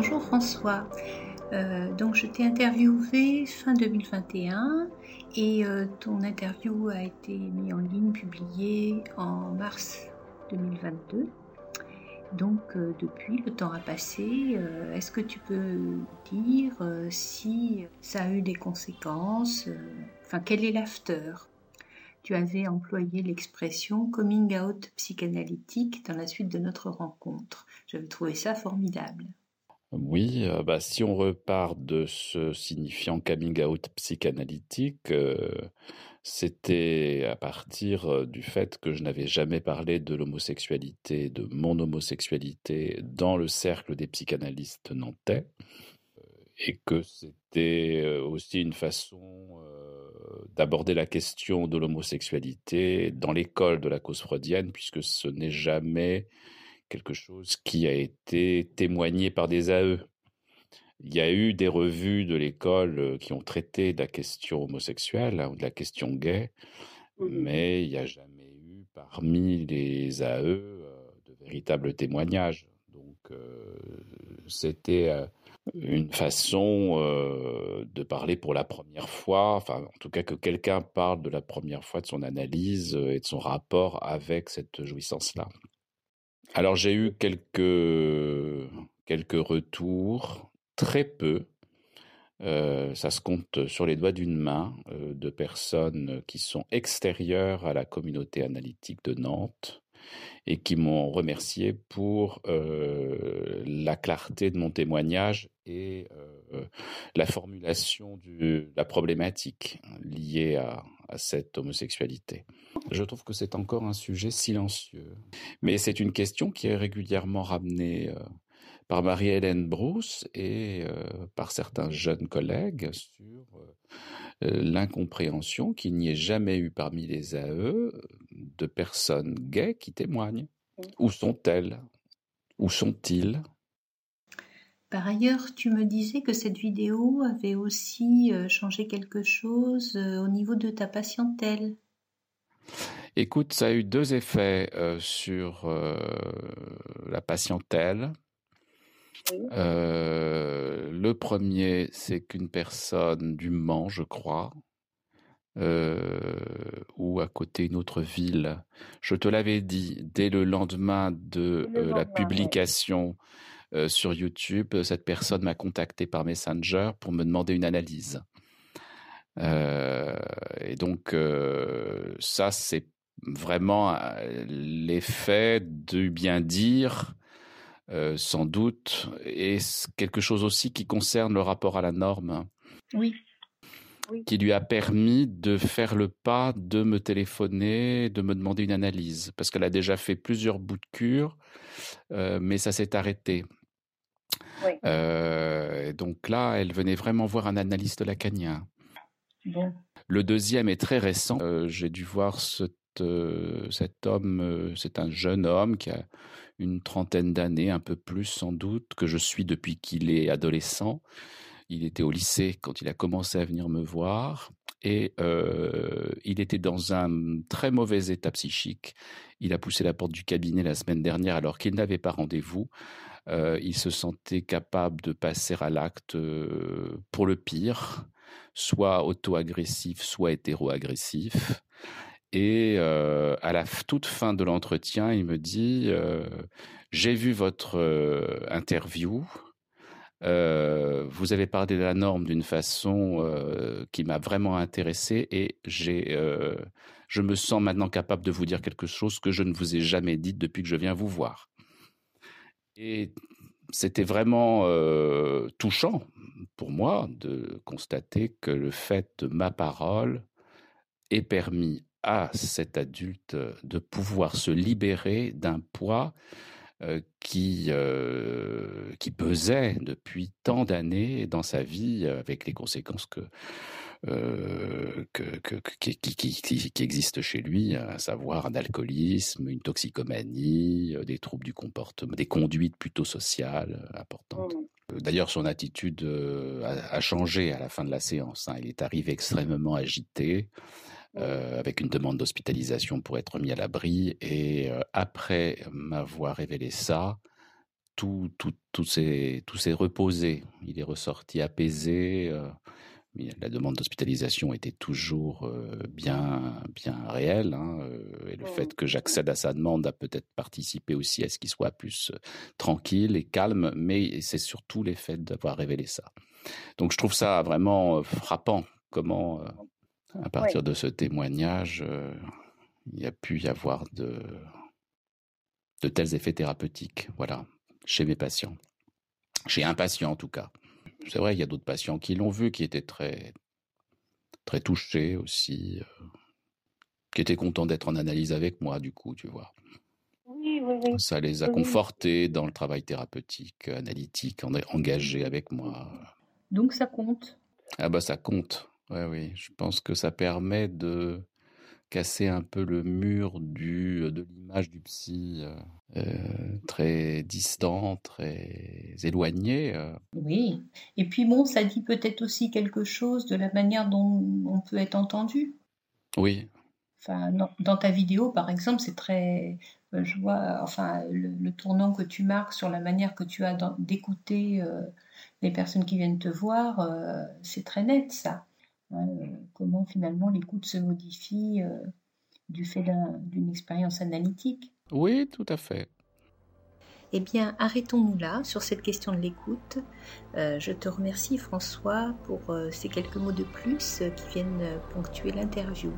Bonjour François. Euh, donc je t'ai interviewé fin 2021 et euh, ton interview a été mise en ligne, publiée en mars 2022. Donc euh, depuis, le temps a passé. Est-ce que tu peux dire si ça a eu des conséquences Enfin, quel est l'after? Tu avais employé l'expression coming out psychanalytique dans la suite de notre rencontre. J'avais trouvé ça formidable. Oui, euh, bah, si on repart de ce signifiant coming out psychanalytique, euh, c'était à partir euh, du fait que je n'avais jamais parlé de l'homosexualité, de mon homosexualité dans le cercle des psychanalystes nantais, et que c'était aussi une façon d'aborder la question de l'homosexualité dans l'école de la cause freudienne, puisque ce n'est jamais quelque chose qui a été témoigné par des AE. Il y a eu des revues de l'école euh, qui ont traité de la question homosexuelle hein, ou de la question gay, mmh mais il n'y a jamais eu parmi les AE euh, de véritables témoignages. Donc euh, c'était une façon de parler pour la première fois, enfin en tout cas que quelqu'un parle de la première fois de son analyse et de son rapport avec cette jouissance-là. Alors j'ai eu quelques, quelques retours, très peu. Euh, ça se compte sur les doigts d'une main euh, de personnes qui sont extérieures à la communauté analytique de Nantes et qui m'ont remercié pour euh, la clarté de mon témoignage et la formulation de la problématique liée à, à cette homosexualité. Je trouve que c'est encore un sujet silencieux. Mais c'est une question qui est régulièrement ramenée euh, par Marie-Hélène Brousse et euh, par certains jeunes collègues sur euh, l'incompréhension qu'il n'y ait jamais eu parmi les AE de personnes gays qui témoignent. Où sont-elles? Où sont-ils? Par ailleurs, tu me disais que cette vidéo avait aussi changé quelque chose au niveau de ta patientèle. Écoute, ça a eu deux effets euh, sur euh, la patientèle. Euh, le premier, c'est qu'une personne du Mans, je crois, ou à côté une autre ville, je te l'avais dit, dès le lendemain de la publication sur YouTube, cette personne m'a contacté par Messenger pour me demander une analyse. et donc, ça, c'est vraiment euh, l'effet du bien dire, euh, sans doute, et quelque chose aussi qui concerne le rapport à la norme. Oui. Qui lui a permis de faire le pas de me téléphoner, de me demander une analyse. Parce qu'elle a déjà fait plusieurs bouts de cure, euh, mais ça s'est arrêté. donc là, elle venait vraiment voir un analyste lacanien. Bon. Le deuxième est très récent. J'ai dû voir ce cet homme, euh, c'est un jeune homme qui a une trentaine d'années, un peu plus sans doute, que je suis depuis qu'il est adolescent. Il était au lycée quand il a commencé à venir me voir et euh, il était dans un très mauvais état psychique. Il a poussé la porte du cabinet la semaine dernière alors qu'il n'avait pas rendez-vous. il se sentait capable de passer à l'acte pour le pire, soit auto-agressif, soit hétéro-agressif. Et euh, à la toute fin de l'entretien, il me dit euh, J'ai vu votre euh, interview. vous avez parlé de la norme d'une façon qui m'a vraiment intéressé et j'ai, je me sens maintenant capable de vous dire quelque chose que je ne vous ai jamais dit depuis que je viens vous voir. Et c'était vraiment touchant pour moi de constater que le fait de ma parole ait permis à cet adulte de pouvoir se libérer d'un poids qui, qui pesait depuis tant d'années dans sa vie, avec les conséquences que, qui, qui, existent chez lui, à savoir un alcoolisme, une toxicomanie, des troubles du comportement, des conduites plutôt sociales importantes. Mmh. D'ailleurs, son attitude a, changé à la fin de la séance. Hein. Il est arrivé extrêmement agité. Euh, avec une demande d'hospitalisation pour être mis à l'abri. Et euh, après m'avoir révélé ça, tout, tout, tout s'est, reposé. Il est ressorti apaisé. Euh, la demande d'hospitalisation était toujours euh, bien, bien réelle. Hein, et le fait que j'accède à sa demande a peut-être participé aussi à ce qu'il soit plus tranquille et calme. Mais c'est surtout l'effet d'avoir révélé ça. Donc je trouve ça vraiment frappant comment, à partir de ce témoignage, il y a pu y avoir de, de tels effets thérapeutiques. Voilà chez mes patients. Chez un patient en tout cas. C'est vrai, il y a d'autres patients qui l'ont vu, qui étaient très, très touchés aussi, euh, qui étaient contents d'être en analyse avec moi, du coup, tu vois. Oui, oui, oui. Ça les a confortés dans le travail thérapeutique, analytique, engagé avec moi. Donc ça compte? Ah bah ça compte. Ouais, oui. Je pense que ça permet de casser un peu le mur du, de l'image du psy euh, euh, très distant, très éloigné. Euh. Oui, et puis bon, ça dit peut-être aussi quelque chose de la manière dont on peut être entendu. Oui. Enfin, dans ta vidéo, par exemple, c'est très, je vois, enfin, le, tournant que tu marques sur la manière que tu as d'écouter les personnes qui viennent te voir, c'est très net, ça. Hein, comment finalement l'écoute se modifie du fait d'une expérience analytique. Oui, tout à fait. Eh bien, arrêtons-nous là sur cette question de l'écoute. Euh, je te remercie François pour euh, ces quelques mots de plus qui viennent ponctuer l'interview.